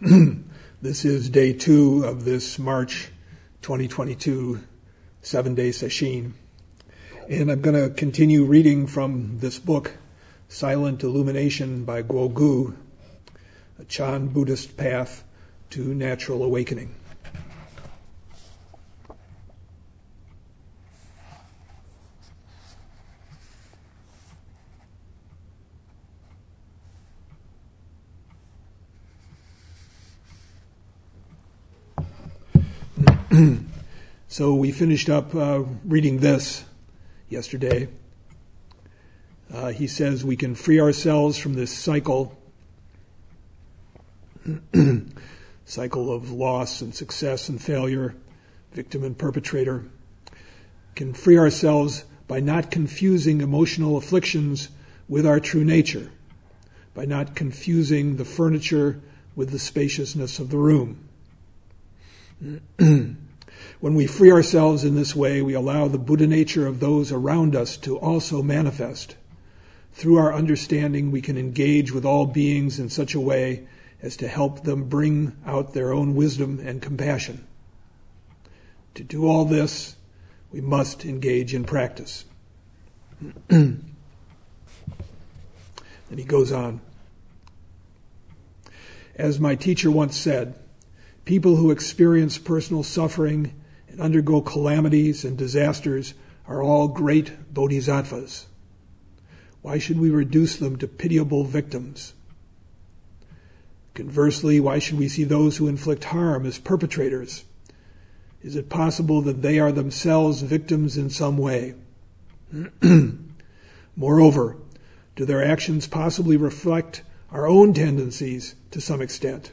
this is day two of this March 2022 seven day session. And I'm going to continue reading from this book, Silent Illumination by Guo Gu, a Chan Buddhist path to natural awakening. So we finished up uh, reading this yesterday. Uh, he says we can free ourselves from this cycle, cycle of loss and success and failure, victim and perpetrator. Can free ourselves by not confusing emotional afflictions with our true nature, by not confusing the furniture with the spaciousness of the room. when we free ourselves in this way, we allow the Buddha nature of those around us to also manifest. Through our understanding, we can engage with all beings in such a way as to help them bring out their own wisdom and compassion. To do all this, we must engage in practice. and he goes on. As my teacher once said, People who experience personal suffering and undergo calamities and disasters are all great bodhisattvas. Why should we reduce them to pitiable victims? Conversely, why should we see those who inflict harm as perpetrators? Is it possible that they are themselves victims in some way? Moreover, do their actions possibly reflect our own tendencies to some extent?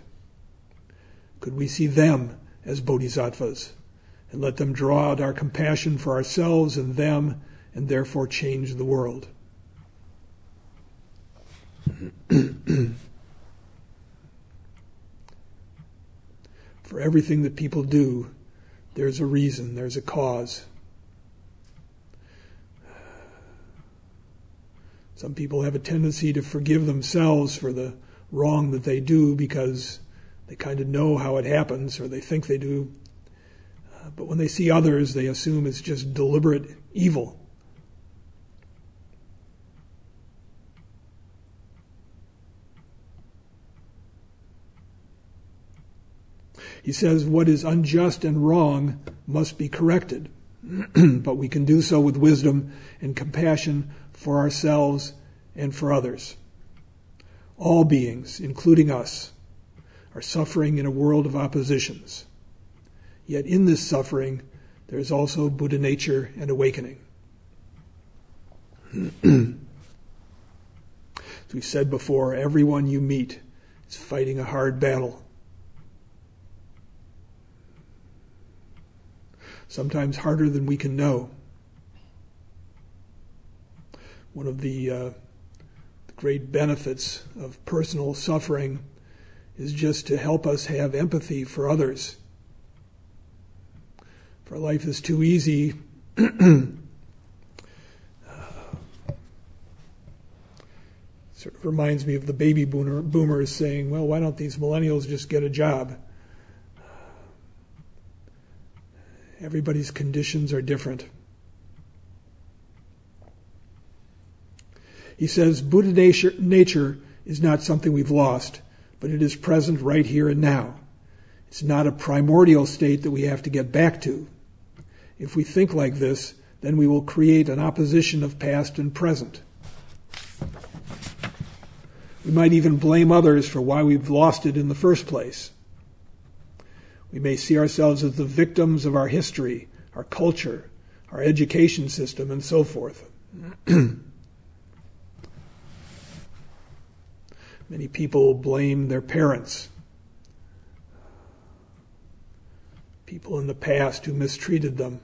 Could we see them as bodhisattvas and let them draw out our compassion for ourselves and them and therefore change the world? for everything that people do, there's a reason, there's a cause. Some people have a tendency to forgive themselves for the wrong that they do because they kind of know how it happens, or they think they do. Uh, but when they see others, they assume it's just deliberate evil. He says what is unjust and wrong must be corrected, but we can do so with wisdom and compassion for ourselves and for others. All beings, including us, are suffering in a world of oppositions. Yet in this suffering, there is also Buddha nature and awakening. As we've said before, everyone you meet is fighting a hard battle. Sometimes harder than we can know. One of the, uh, the great benefits of personal suffering is just to help us have empathy for others. For life is too easy. Uh, sort of reminds me of the baby boomer, boomers saying, well, why don't these millennials just get a job? Uh, everybody's conditions are different. He says Buddha nature, nature is not something we've lost but it is present right here and now. It's not a primordial state that we have to get back to. If we think like this, then we will create an opposition of past and present. We might even blame others for why we've lost it in the first place. We may see ourselves as the victims of our history, our culture, our education system, and so forth. Many people blame their parents, people in the past who mistreated them.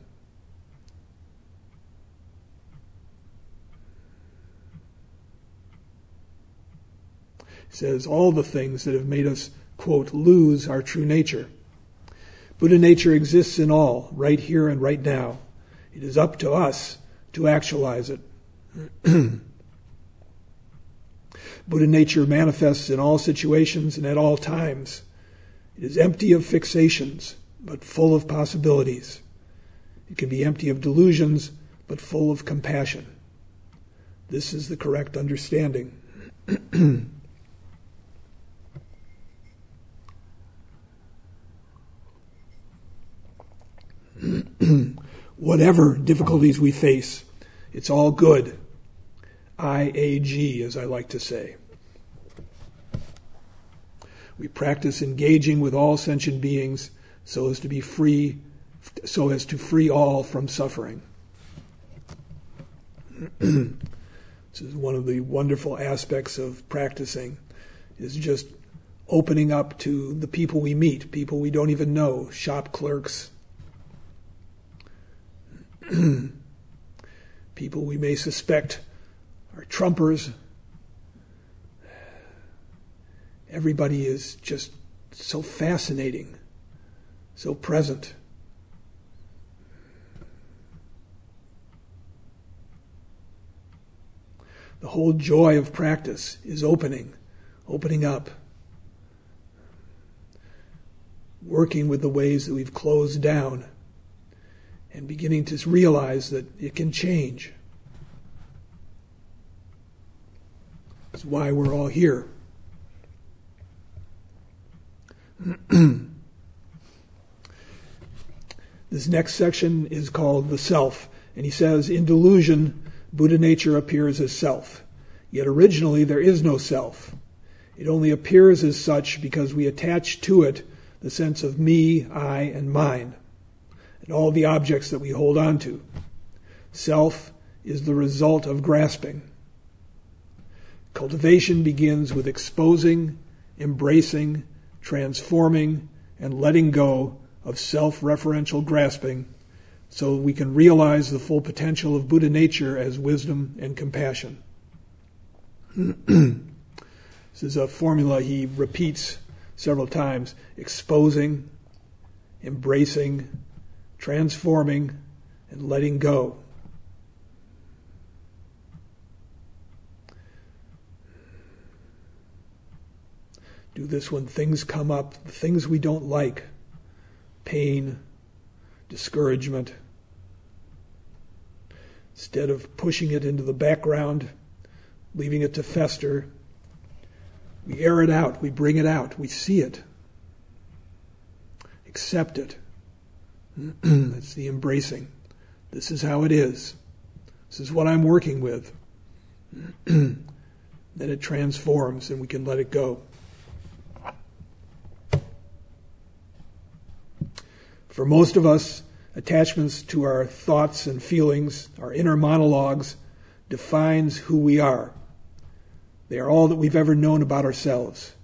He says all the things that have made us, quote, lose our true nature. Buddha nature exists in all, right here and right now. It is up to us to actualize it. Buddha nature manifests in all situations and at all times. It is empty of fixations, but full of possibilities. It can be empty of delusions, but full of compassion. This is the correct understanding. Whatever difficulties we face, it's all good. IAG, as I like to say. We practice engaging with all sentient beings so as to be free, so as to free all from suffering. this is one of the wonderful aspects of practicing, is just opening up to the people we meet, people we don't even know, shop clerks, people we may suspect are Trumpers. Everybody is just so fascinating, so present. The whole joy of practice is opening, opening up, working with the ways that we've closed down and beginning to realize that it can change. That's why we're all here. this next section is called the self, and he says, in delusion, Buddha nature appears as self. Yet originally there is no self. It only appears as such because we attach to it the sense of me, I, and mine and all the objects that we hold on to. Self is the result of grasping. Cultivation begins with exposing, embracing, transforming, and letting go of self referential grasping so we can realize the full potential of Buddha nature as wisdom and compassion. this is a formula he repeats several times exposing, embracing, transforming, and letting go. Do this when things come up, things we don't like pain, discouragement. Instead of pushing it into the background, leaving it to fester, we air it out, we bring it out, we see it, accept it. it's the embracing. This is how it is. This is what I'm working with. then it transforms and we can let it go. For most of us, attachments to our thoughts and feelings, our inner monologues, defines who we are. They are all that we've ever known about ourselves.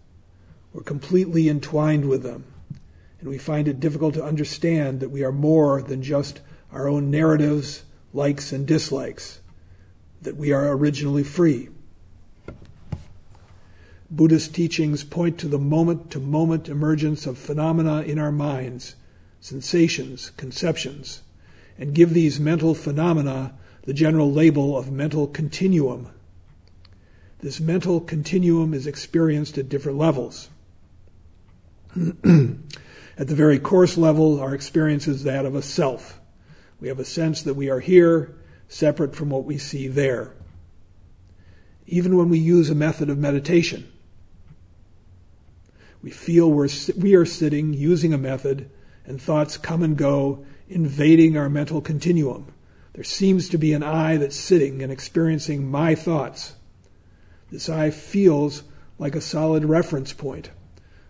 We're completely entwined with them and we find it difficult to understand that we are more than just our own narratives, likes, and dislikes, that we are originally free. Buddhist teachings point to the moment to moment emergence of phenomena in our minds, sensations, conceptions, and give these mental phenomena the general label of mental continuum. This mental continuum is experienced at different levels. At the very coarse level, our experience is that of a self. We have a sense that we are here, separate from what we see there. Even when we use a method of meditation, we feel we're, we are sitting using a method, and thoughts come and go, invading our mental continuum. There seems to be an I that's sitting and experiencing my thoughts. This I feels like a solid reference point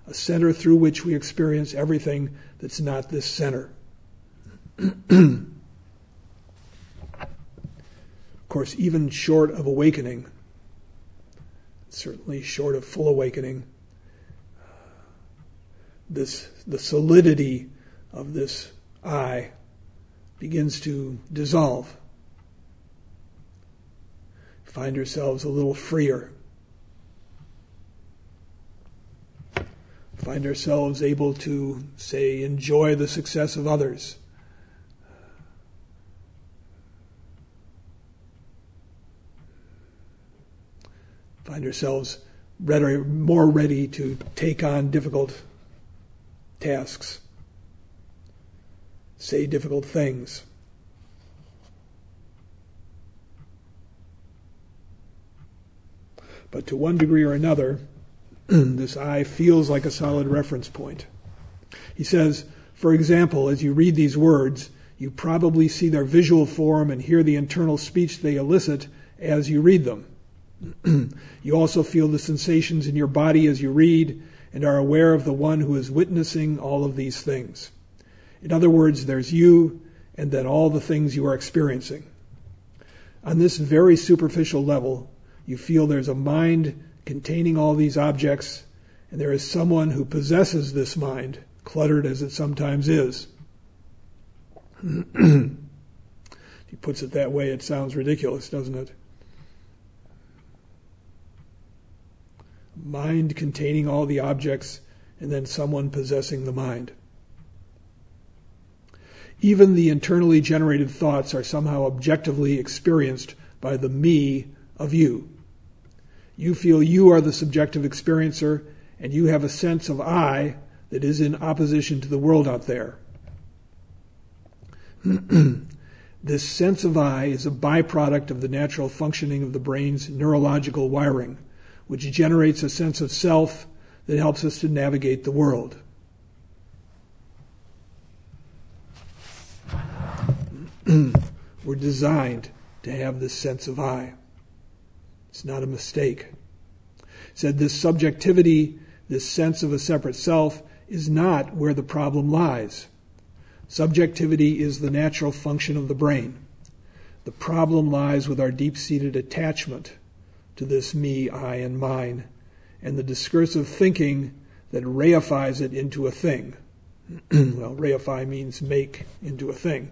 a center through which we experience everything that's not this center. of course, even short of awakening, certainly short of full awakening, this the solidity of this I begins to dissolve. Find ourselves a little freer. find ourselves able to, say, enjoy the success of others. Find ourselves more ready to take on difficult tasks, say difficult things. But to one degree or another, this I feels like a solid reference point. He says, for example, as you read these words, you probably see their visual form and hear the internal speech they elicit as you read them. you also feel the sensations in your body as you read and are aware of the one who is witnessing all of these things. In other words, there's you and then all the things you are experiencing. On this very superficial level, you feel there's a mind containing all these objects, and there is someone who possesses this mind, cluttered as it sometimes is. he puts it that way, it sounds ridiculous, doesn't it? Mind containing all the objects, and then someone possessing the mind. Even the internally generated thoughts are somehow objectively experienced by the me of you. You feel you are the subjective experiencer, and you have a sense of I that is in opposition to the world out there. this sense of I is a byproduct of the natural functioning of the brain's neurological wiring, which generates a sense of self that helps us to navigate the world. We're designed to have this sense of I. It's not a mistake. said this subjectivity, this sense of a separate self, is not where the problem lies. Subjectivity is the natural function of the brain. The problem lies with our deep seated attachment to this me, I, and mine, and the discursive thinking that reifies it into a thing. well, reify means make into a thing.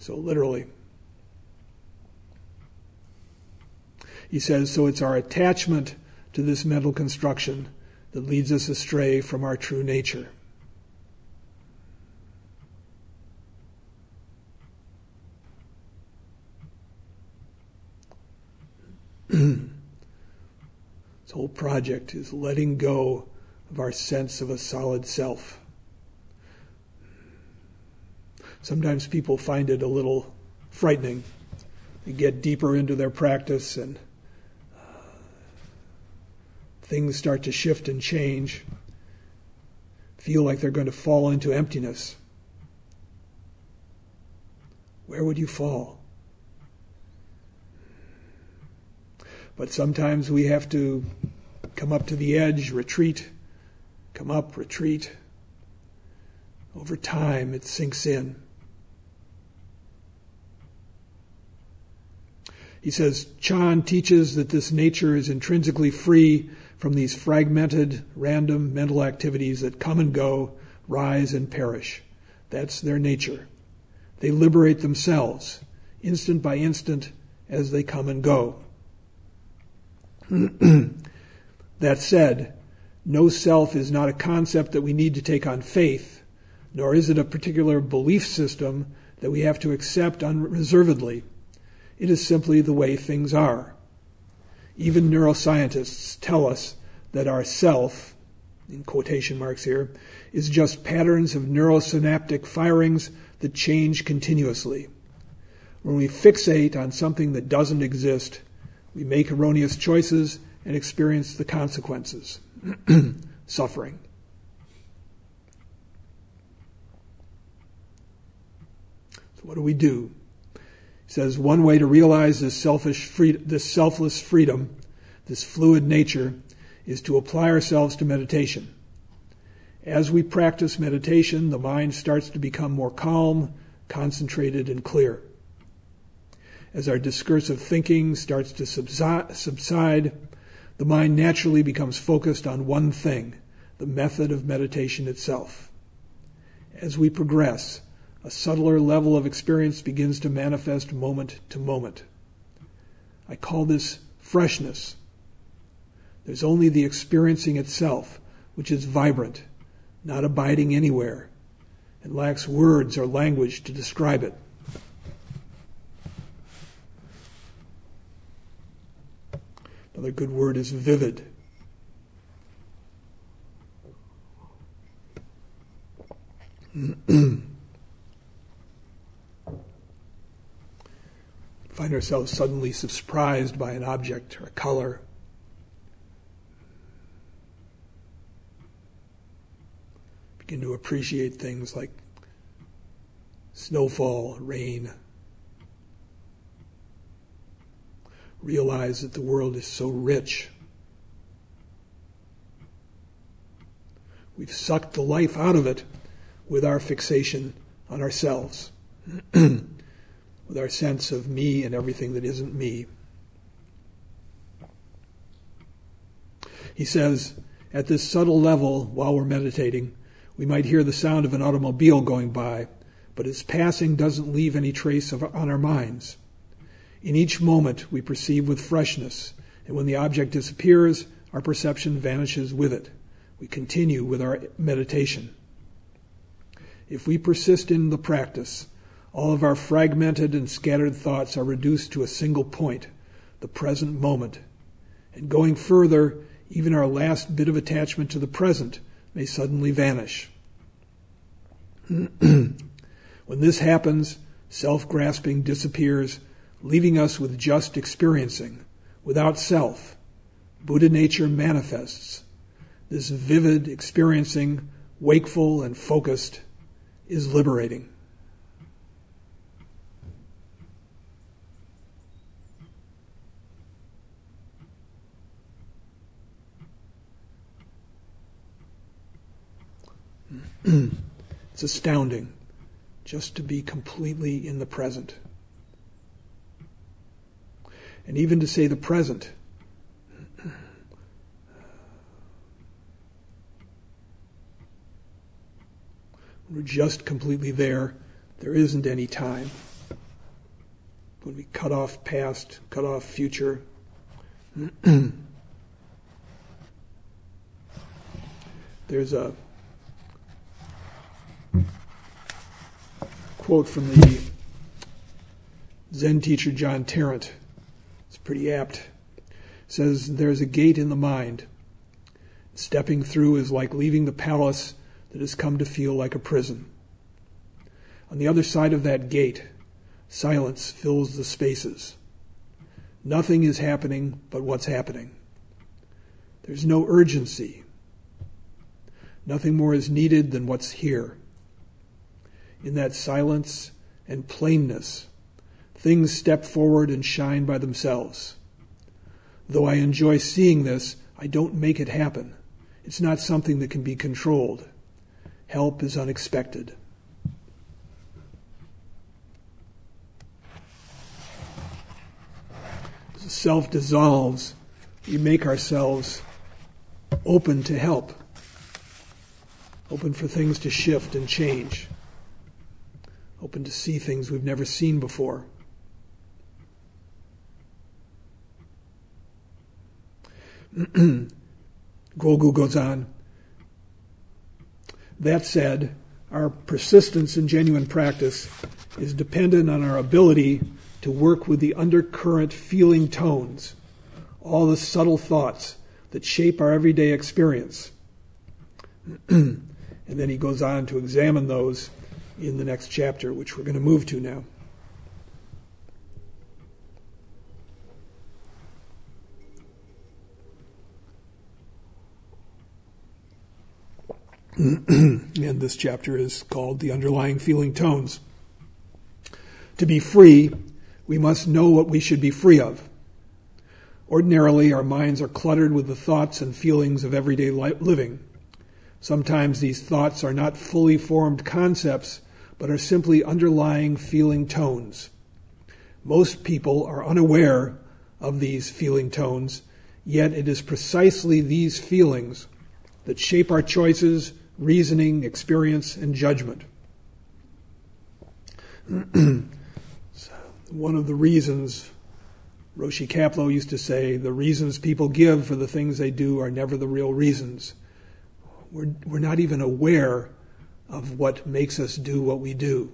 So, literally. He says, so it's our attachment to this mental construction that leads us astray from our true nature. this whole project is letting go of our sense of a solid self. Sometimes people find it a little frightening. They get deeper into their practice and uh, things start to shift and change, feel like they're going to fall into emptiness. Where would you fall? But sometimes we have to come up to the edge, retreat, come up, retreat. Over time, it sinks in. He says Chan teaches that this nature is intrinsically free from these fragmented, random mental activities that come and go, rise and perish. That's their nature. They liberate themselves, instant by instant, as they come and go. that said, no self is not a concept that we need to take on faith, nor is it a particular belief system that we have to accept unreservedly. It is simply the way things are. Even neuroscientists tell us that our self, in quotation marks here, is just patterns of neurosynaptic firings that change continuously. When we fixate on something that doesn't exist, we make erroneous choices and experience the consequences suffering. So, what do we do? Says one way to realize this, selfish this selfless freedom, this fluid nature, is to apply ourselves to meditation. As we practice meditation, the mind starts to become more calm, concentrated, and clear as our discursive thinking starts to subside, the mind naturally becomes focused on one thing the method of meditation itself. As we progress, a subtler level of experience begins to manifest moment to moment. I call this freshness. There's only the experiencing itself, which is vibrant, not abiding anywhere, and lacks words or language to describe it. Another good word is vivid. Find ourselves suddenly surprised by an object or a color. Begin to appreciate things like snowfall, rain. Realize that the world is so rich. We've sucked the life out of it with our fixation on ourselves, with our sense of me and everything that isn't me. He says, at this subtle level, while we're meditating, we might hear the sound of an automobile going by, but its passing doesn't leave any trace of, on our minds. In each moment, we perceive with freshness, and when the object disappears, our perception vanishes with it. We continue with our meditation. If we persist in the practice, all of our fragmented and scattered thoughts are reduced to a single point, the present moment. And going further, even our last bit of attachment to the present may suddenly vanish. when this happens, self grasping disappears, leaving us with just experiencing, without self. Buddha nature manifests. This vivid experiencing, wakeful and focused, is liberating. it's astounding just to be completely in the present. And even to say the present. We're just completely there. There isn't any time. When we cut off past, cut off future. There's a quote from the Zen teacher John Tarrant. It's pretty apt. It says, There's a gate in the mind. Stepping through is like leaving the palace that has come to feel like a prison. On the other side of that gate, silence fills the spaces. Nothing is happening but what's happening. There's no urgency. Nothing more is needed than what's here in that silence and plainness, things step forward and shine by themselves. Though I enjoy seeing this, I don't make it happen. It's not something that can be controlled. Help is unexpected. Self dissolves, we make ourselves open to help, open for things to shift and change open to see things we've never seen before. Guo Gu goes on. That said, our persistence in genuine practice is dependent on our ability to work with the undercurrent feeling tones, all the subtle thoughts that shape our everyday experience. and then he goes on to examine those in the next chapter, which we're going to move to now. and this chapter is called The Underlying Feeling Tones. To be free, we must know what we should be free of. Ordinarily, our minds are cluttered with the thoughts and feelings of everyday living. Sometimes these thoughts are not fully formed concepts, but are simply underlying feeling tones. Most people are unaware of these feeling tones, yet it is precisely these feelings that shape our choices, reasoning, experience, and judgment. one of the reasons Roshi Kapleau used to say, the reasons people give for the things they do are never the real reasons. We're, we're not even aware of what makes us do what we do.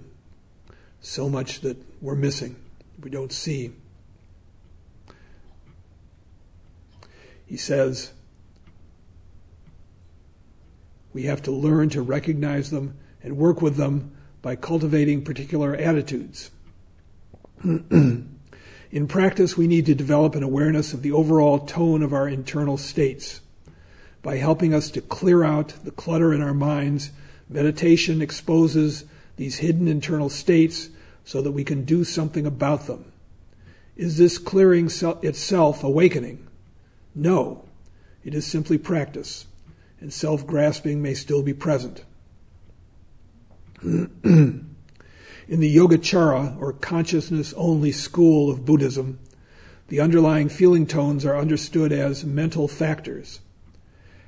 So much that we're missing, we don't see. He says, we have to learn to recognize them and work with them by cultivating particular attitudes. In practice, we need to develop an awareness of the overall tone of our internal states. By helping us to clear out the clutter in our minds, meditation exposes these hidden internal states so that we can do something about them. Is this clearing itself awakening? No. It is simply practice, and self grasping may still be present. In the Yogacara, or consciousness only school of Buddhism, the underlying feeling tones are understood as mental factors.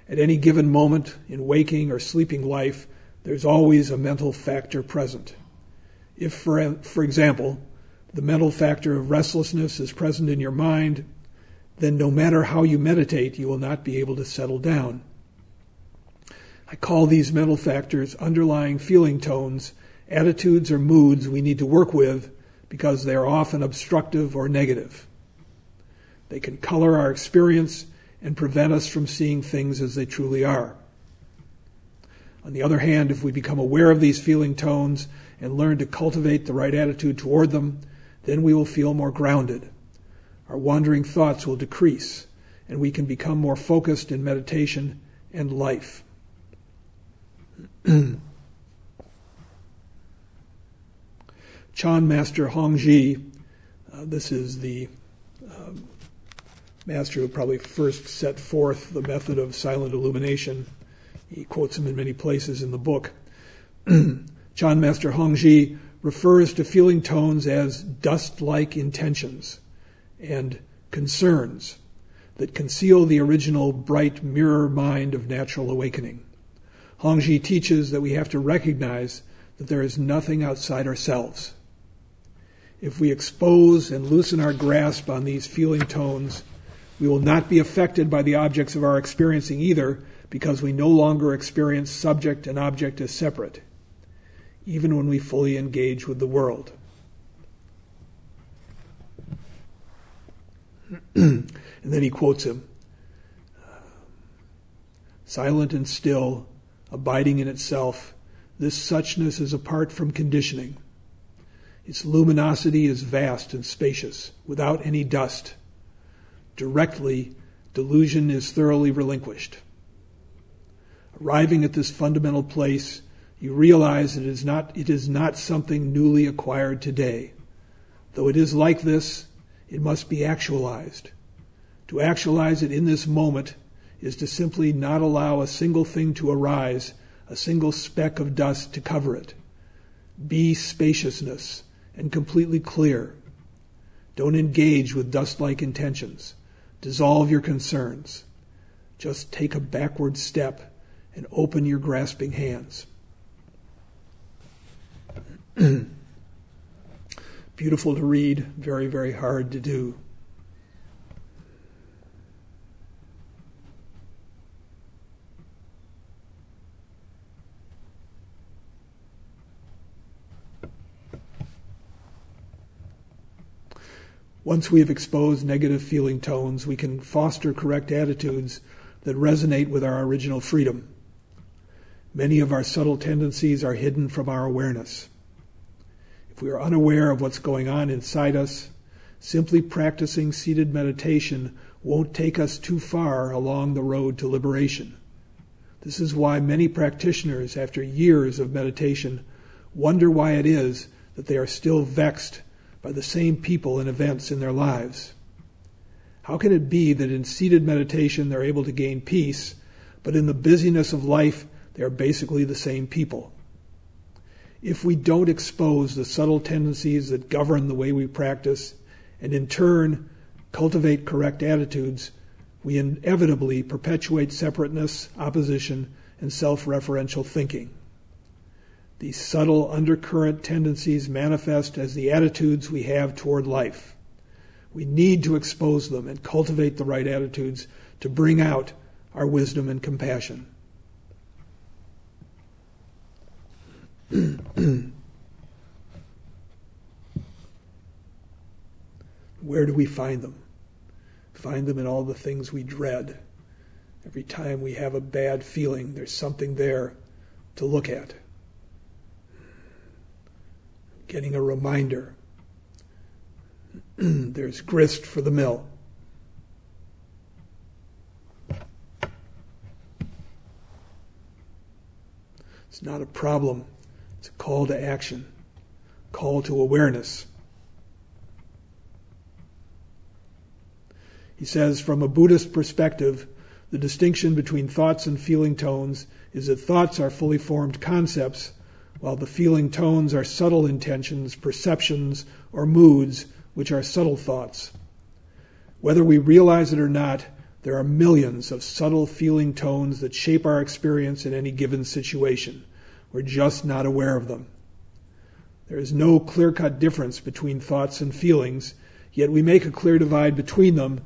At any given moment in waking or sleeping life, there's always a mental factor present. If, for, for example, the mental factor of restlessness is present in your mind, then no matter how you meditate, you will not be able to settle down. I call these mental factors underlying feeling tones, attitudes, or moods we need to work with because they are often obstructive or negative. They can color our experience and prevent us from seeing things as they truly are. On the other hand, if we become aware of these feeling tones and learn to cultivate the right attitude toward them, then we will feel more grounded our wandering thoughts will decrease, and we can become more focused in meditation and life. Chan Master Hongzhi, uh, this is the um, master who probably first set forth the method of silent illumination. He quotes him in many places in the book. Chan Master Hongzhi refers to feeling tones as dust like intentions and concerns that conceal the original bright mirror mind of natural awakening. Hongzhi teaches that we have to recognize that there is nothing outside ourselves. If we expose and loosen our grasp on these feeling tones, we will not be affected by the objects of our experiencing either because we no longer experience subject and object as separate, even when we fully engage with the world. and then he quotes him Silent and still, abiding in itself, this suchness is apart from conditioning. Its luminosity is vast and spacious, without any dust. Directly, delusion is thoroughly relinquished. Arriving at this fundamental place, you realize it is not, it is not something newly acquired today. Though it is like this, it must be actualized. To actualize it in this moment is to simply not allow a single thing to arise, a single speck of dust to cover it. Be spaciousness and completely clear. Don't engage with dust like intentions. Dissolve your concerns. Just take a backward step and open your grasping hands. Beautiful to read, very, very hard to do. Once we have exposed negative feeling tones, we can foster correct attitudes that resonate with our original freedom. Many of our subtle tendencies are hidden from our awareness. If we are unaware of what's going on inside us, simply practicing seated meditation won't take us too far along the road to liberation. This is why many practitioners, after years of meditation, wonder why it is that they are still vexed by the same people and events in their lives. How can it be that in seated meditation they're able to gain peace, but in the busyness of life they are basically the same people? if we don't expose the subtle tendencies that govern the way we practice and in turn cultivate correct attitudes, we inevitably perpetuate separateness, opposition, and self referential thinking. These subtle undercurrent tendencies manifest as the attitudes we have toward life. We need to expose them and cultivate the right attitudes to bring out our wisdom and compassion. Where do we find them? Find them in all the things we dread. Every time we have a bad feeling, there's something there to look at. getting a reminder. There's grist for the mill. It's not a problem, call to action, call to awareness. He says, from a Buddhist perspective, the distinction between thoughts and feeling tones is that thoughts are fully formed concepts, while the feeling tones are subtle intentions, perceptions, or moods, which are subtle thoughts. Whether we realize it or not, there are millions of subtle feeling tones that shape our experience in any given situation. We're just not aware of them. There is no clear cut difference between thoughts and feelings, yet we make a clear divide between them,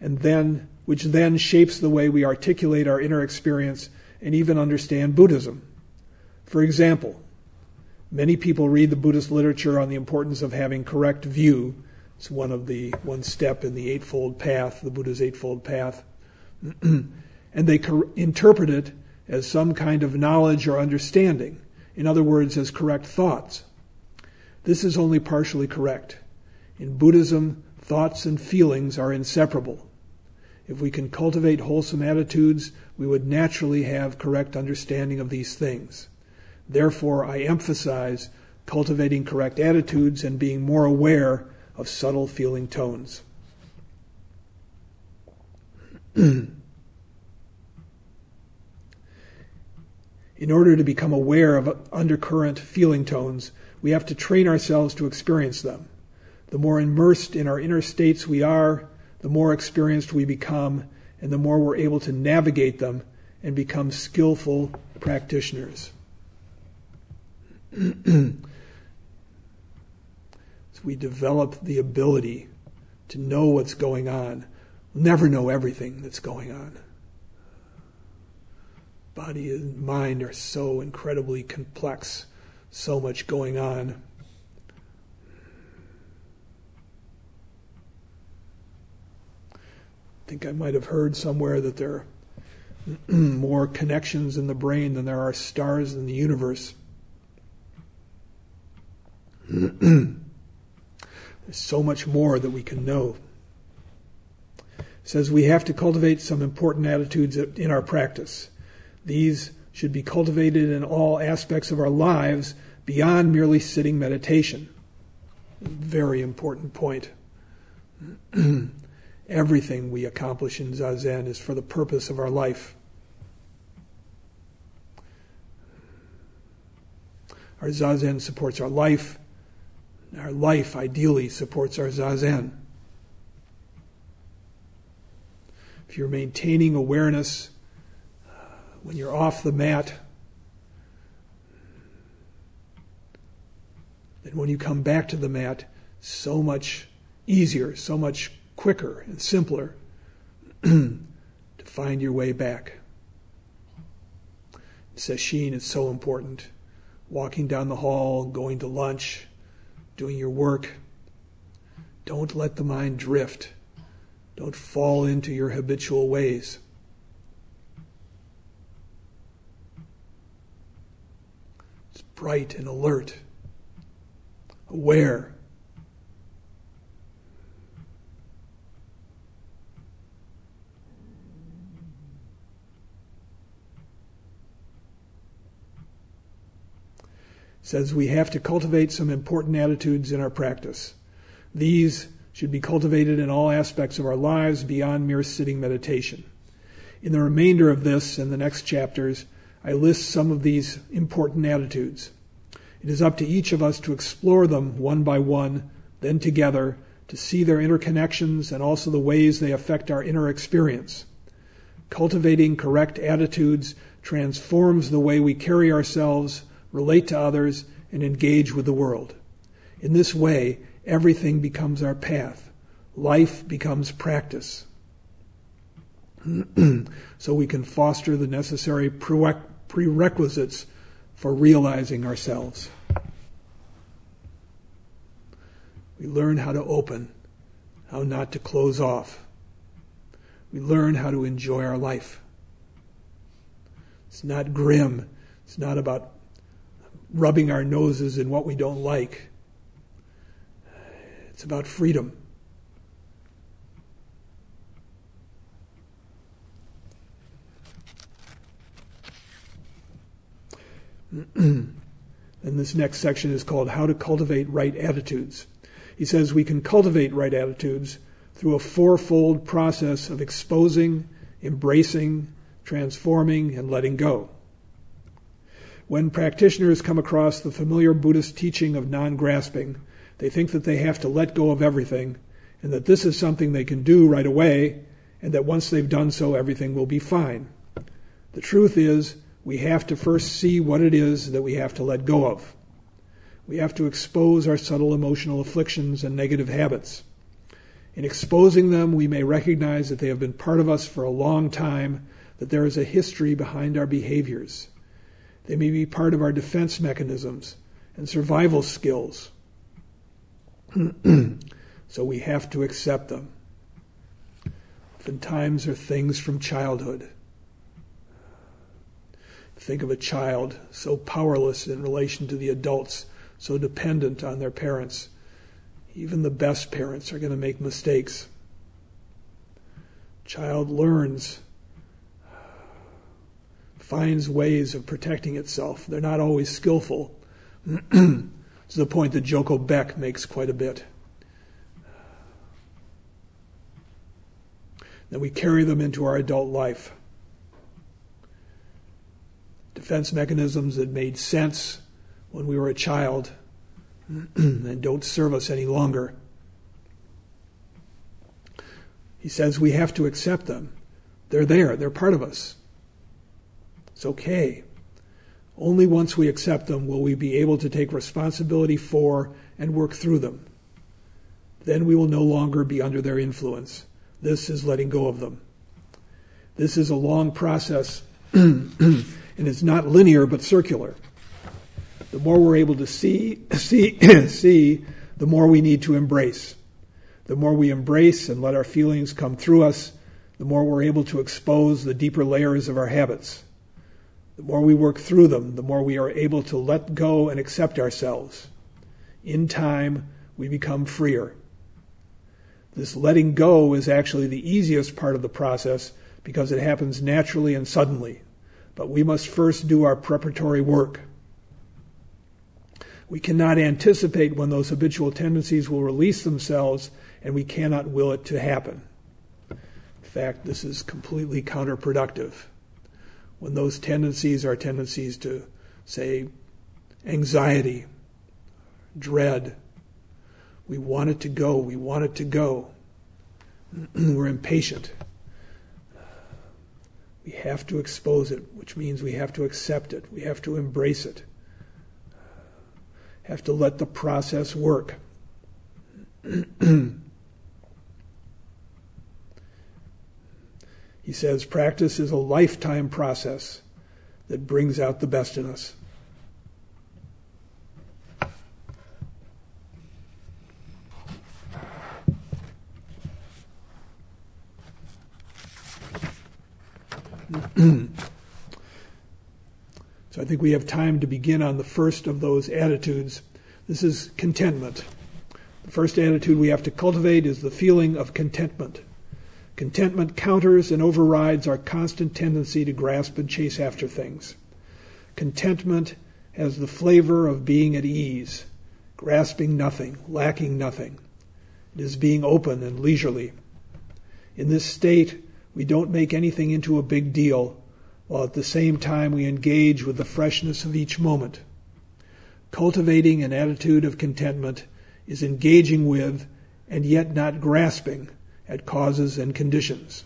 and then which then shapes the way we articulate our inner experience and even understand Buddhism. For example, many people read the Buddhist literature on the importance of having correct view. It's one of the one step in the eightfold path, the Buddha's eightfold path. and they cor- interpret it as some kind of knowledge or understanding. In other words, as correct thoughts. This is only partially correct. In Buddhism, thoughts and feelings are inseparable. If we can cultivate wholesome attitudes, we would naturally have correct understanding of these things. Therefore, I emphasize cultivating correct attitudes and being more aware of subtle feeling tones. In order to become aware of undercurrent feeling tones, we have to train ourselves to experience them. The more immersed in our inner states we are, the more experienced we become, and the more we're able to navigate them and become skillful practitioners. As we develop the ability to know what's going on, we'll never know everything that's going on. Body and mind are so incredibly complex, so much going on. I think I might have heard somewhere that there are more connections in the brain than there are stars in the universe. There's so much more that we can know. It says we have to cultivate some important attitudes in our practice. These should be cultivated in all aspects of our lives beyond merely sitting meditation. Very important point. Everything we accomplish in Zazen is for the purpose of our life. Our Zazen supports our life. Our life ideally supports our Zazen. If you're maintaining awareness when you're off the mat, then when you come back to the mat, so much easier, so much quicker and simpler to find your way back. Sesshin is so important. Walking down the hall, going to lunch, doing your work. Don't let the mind drift. Don't fall into your habitual ways. Bright and alert, aware says we have to cultivate some important attitudes in our practice. These should be cultivated in all aspects of our lives beyond mere sitting meditation. In the remainder of this and the next chapters, I list some of these important attitudes. It is up to each of us to explore them one by one, then together, to see their interconnections and also the ways they affect our inner experience. Cultivating correct attitudes transforms the way we carry ourselves relate to others, and engage with the world. In this way, everything becomes our path. Life becomes practice. so we can foster the necessary prerequisites for realizing ourselves. We learn how to open, how not to close off. We learn how to enjoy our life. It's not grim. It's not about rubbing our noses in what we don't like. It's about freedom. and this next section is called How to Cultivate Right Attitudes. He says we can cultivate right attitudes through a fourfold process of exposing, embracing, transforming, and letting go. When practitioners come across the familiar Buddhist teaching of non grasping, they think that they have to let go of everything and that this is something they can do right away and that once they've done so, everything will be fine. The truth is, we have to first see what it is that we have to let go of. We have to expose our subtle emotional afflictions and negative habits. In exposing them, we may recognize that they have been part of us for a long time, that there is a history behind our behaviors. They may be part of our defense mechanisms and survival skills. so we have to accept them. Oftentimes are things from childhood. Think of a child so powerless in relation to the adults, so dependent on their parents. Even the best parents are going to make mistakes. Child learns finds ways of protecting itself. They're not always skillful. to the point that Joko Beck makes quite a bit. Then we carry them into our adult life. Defense mechanisms that made sense when we were a child and don't serve us any longer. He says we have to accept them. They're there, they're part of us. It's okay. Only once we accept them will we be able to take responsibility for and work through them. Then we will no longer be under their influence. This is letting go of them. This is a long process, and it's not linear but circular. The more we're able to see, see, see, the more we need to embrace. The more we embrace and let our feelings come through us, the more we're able to expose the deeper layers of our habits. The more we work through them, the more we are able to let go and accept ourselves. In time, we become freer. This letting go is actually the easiest part of the process because it happens naturally and suddenly. But we must first do our preparatory work. We cannot anticipate when those habitual tendencies will release themselves, and we cannot will it to happen. In fact, this is completely counterproductive when those tendencies are tendencies to, say, anxiety, dread. We want it to go, we want it to go. We're impatient. We have to expose it, which means we have to accept it, we have to embrace it, have to let the process work. He says practice is a lifetime process that brings out the best in us. so I think we have time to begin on the first of those attitudes. This is contentment. The first attitude we have to cultivate is the feeling of contentment. Contentment counters and overrides our constant tendency to grasp and chase after things. Contentment has the flavor of being at ease, grasping nothing, lacking nothing. It is being open and leisurely. In this state, we don't make anything into a big deal, while at the same time we engage with the freshness of each moment. Cultivating an attitude of contentment is engaging with and yet not grasping at causes and conditions.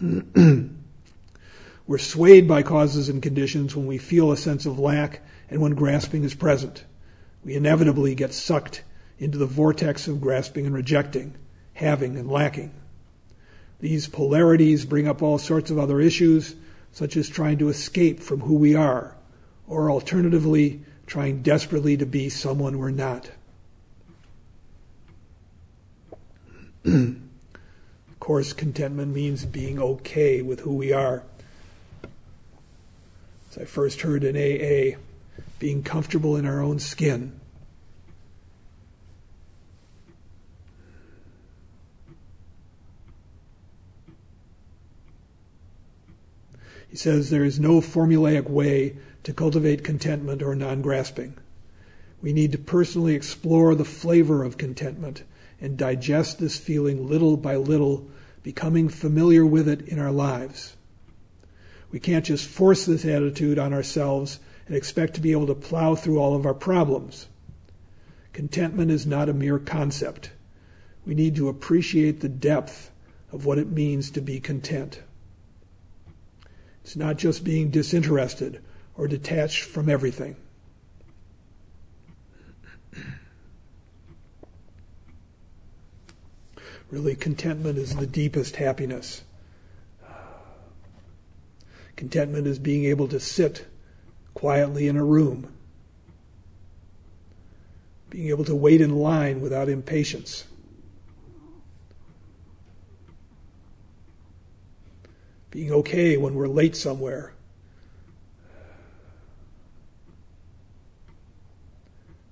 We're swayed by causes and conditions when we feel a sense of lack and when grasping is present. We inevitably get sucked into the vortex of grasping and rejecting, having and lacking. These polarities bring up all sorts of other issues, such as trying to escape from who we are, or alternatively, trying desperately to be someone we're not. of course, contentment means being okay with who we are. As I first heard in AA, being comfortable in our own skin. He says there is no formulaic way to cultivate contentment or non grasping. We need to personally explore the flavor of contentment and digest this feeling little by little, becoming familiar with it in our lives. We can't just force this attitude on ourselves and expect to be able to plow through all of our problems. Contentment is not a mere concept. We need to appreciate the depth of what it means to be content. It's not just being disinterested or detached from everything. Really, contentment is the deepest happiness. Contentment is being able to sit quietly in a room, being able to wait in line without impatience. Being okay when we're late somewhere.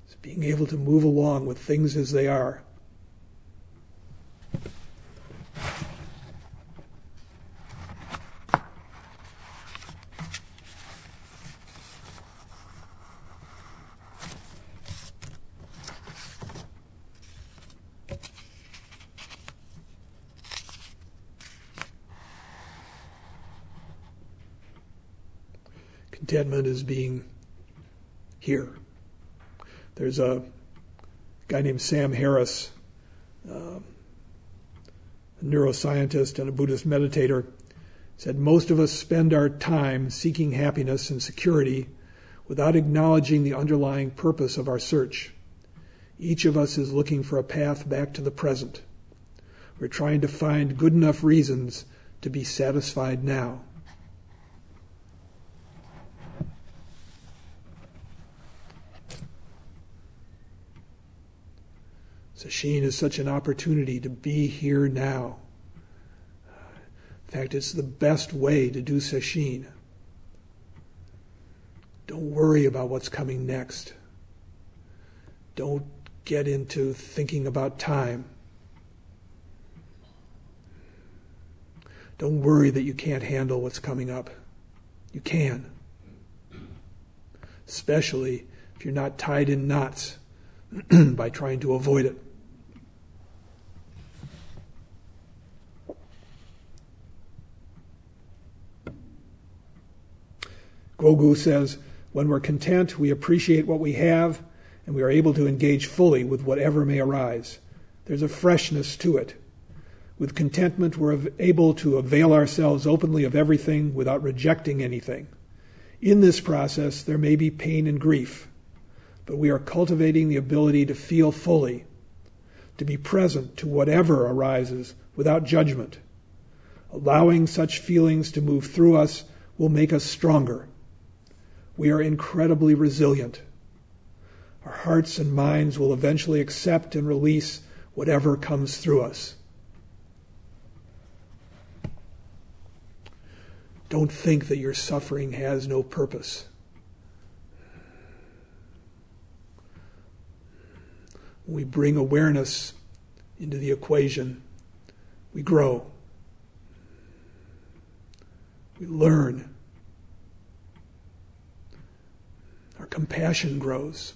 It's being able to move along with things as they are. contentment is being here. There's a guy named Sam Harris, uh, a neuroscientist and a Buddhist meditator, said most of us spend our time seeking happiness and security without acknowledging the underlying purpose of our search. Each of us is looking for a path back to the present. We're trying to find good enough reasons to be satisfied now. Sesshin is such an opportunity to be here now. In fact, it's the best way to do Sesshin. Don't worry about what's coming next. Don't get into thinking about time. Don't worry that you can't handle what's coming up. You can. Especially if you're not tied in knots by trying to avoid it. Guo Gu says, when we're content, we appreciate what we have, and we are able to engage fully with whatever may arise. There's a freshness to it. With contentment, we're able to avail ourselves openly of everything without rejecting anything. In this process, there may be pain and grief, but we are cultivating the ability to feel fully, to be present to whatever arises without judgment. Allowing such feelings to move through us will make us stronger we are incredibly resilient. Our hearts and minds will eventually accept and release whatever comes through us. Don't think that your suffering has no purpose. When we bring awareness into the equation, we grow. We learn. Our compassion grows.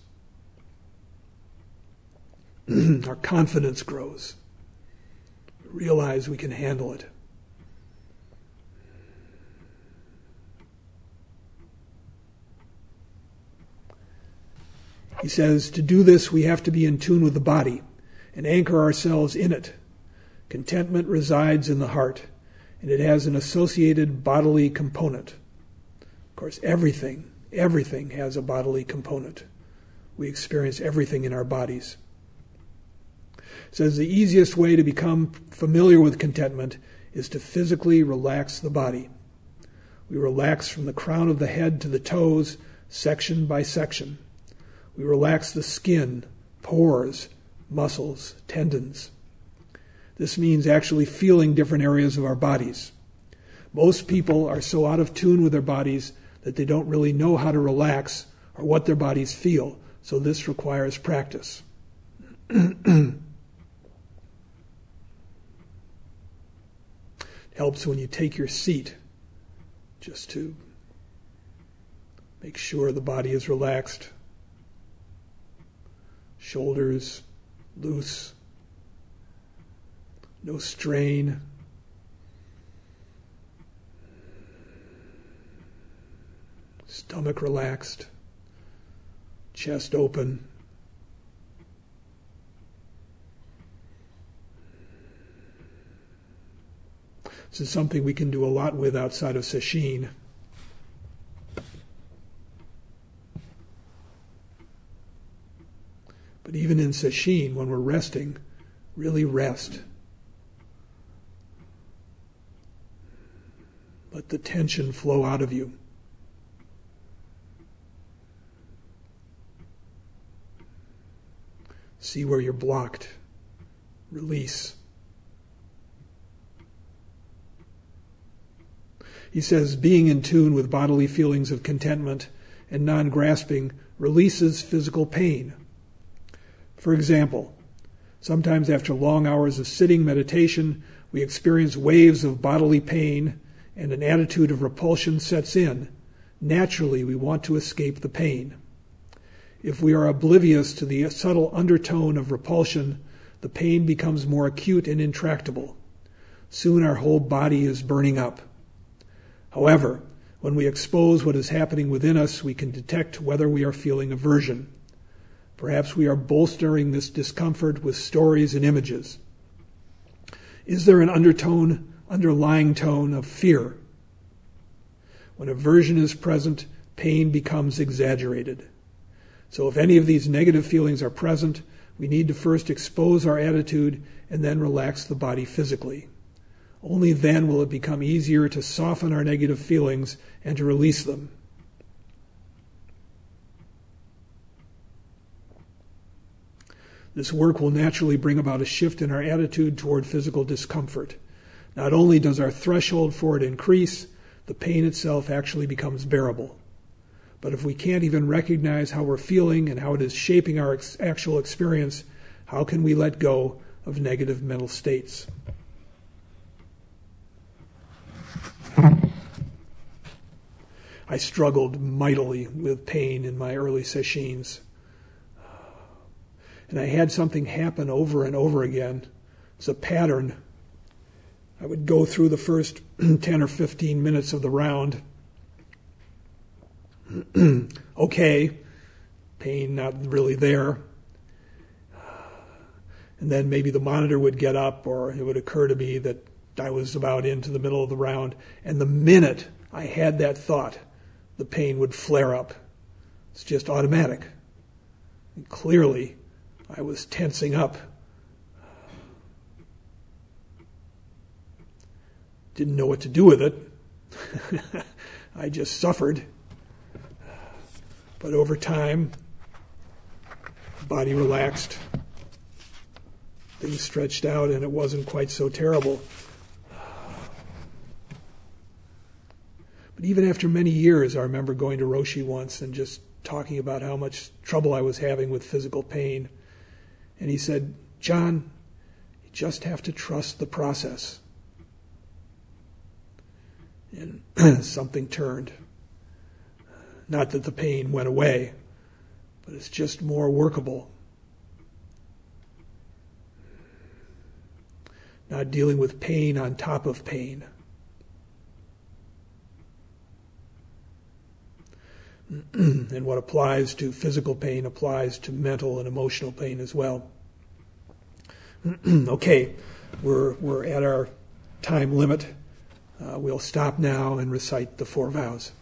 Our confidence grows. We realize we can handle it. He says, to do this, we have to be in tune with the body and anchor ourselves in it. Contentment resides in the heart, and it has an associated bodily component. Of course, everything Everything has a bodily component. We experience everything in our bodies. It says the easiest way to become familiar with contentment is to physically relax the body. We relax from the crown of the head to the toes, section by section. We relax the skin, pores, muscles, tendons. This means actually feeling different areas of our bodies. Most people are so out of tune with their bodies that they don't really know how to relax or what their bodies feel. So this requires practice. helps when you take your seat just to make sure the body is relaxed. Shoulders loose, no strain. Stomach relaxed, chest open. This is something we can do a lot with outside of sesshin. But even in sesshin, when we're resting, really rest. Let the tension flow out of you. See where you're blocked. Release. He says, being in tune with bodily feelings of contentment and non grasping releases physical pain. For example, sometimes after long hours of sitting meditation, we experience waves of bodily pain and an attitude of repulsion sets in. Naturally, we want to escape the pain. If we are oblivious to the subtle undertone of repulsion, the pain becomes more acute and intractable. Soon our whole body is burning up. However, when we expose what is happening within us, we can detect whether we are feeling aversion. Perhaps we are bolstering this discomfort with stories and images. Is there an undertone, underlying tone of fear? When aversion is present, pain becomes exaggerated. So if any of these negative feelings are present, we need to first expose our attitude and then relax the body physically. Only then will it become easier to soften our negative feelings and to release them. This work will naturally bring about a shift in our attitude toward physical discomfort. Not only does our threshold for it increase, the pain itself actually becomes bearable. But if we can't even recognize how we're feeling and how it is shaping our ex- actual experience, how can we let go of negative mental states? I struggled mightily with pain in my early sessions. And I had something happen over and over again. It's a pattern. I would go through the first 10 or 15 minutes of the round. okay, pain not really there. And then maybe the monitor would get up, or it would occur to me that I was about into the middle of the round. And the minute I had that thought, the pain would flare up. It's just automatic. And clearly, I was tensing up. Didn't know what to do with it. I just suffered. But over time, body relaxed, things stretched out, and it wasn't quite so terrible. But even after many years, I remember going to Roshi once and just talking about how much trouble I was having with physical pain. And he said, John, you just have to trust the process. And something turned. Not that the pain went away, but it's just more workable. Not dealing with pain on top of pain. and what applies to physical pain applies to mental and emotional pain as well. okay, we're, we're at our time limit. Uh, we'll stop now and recite the four vows.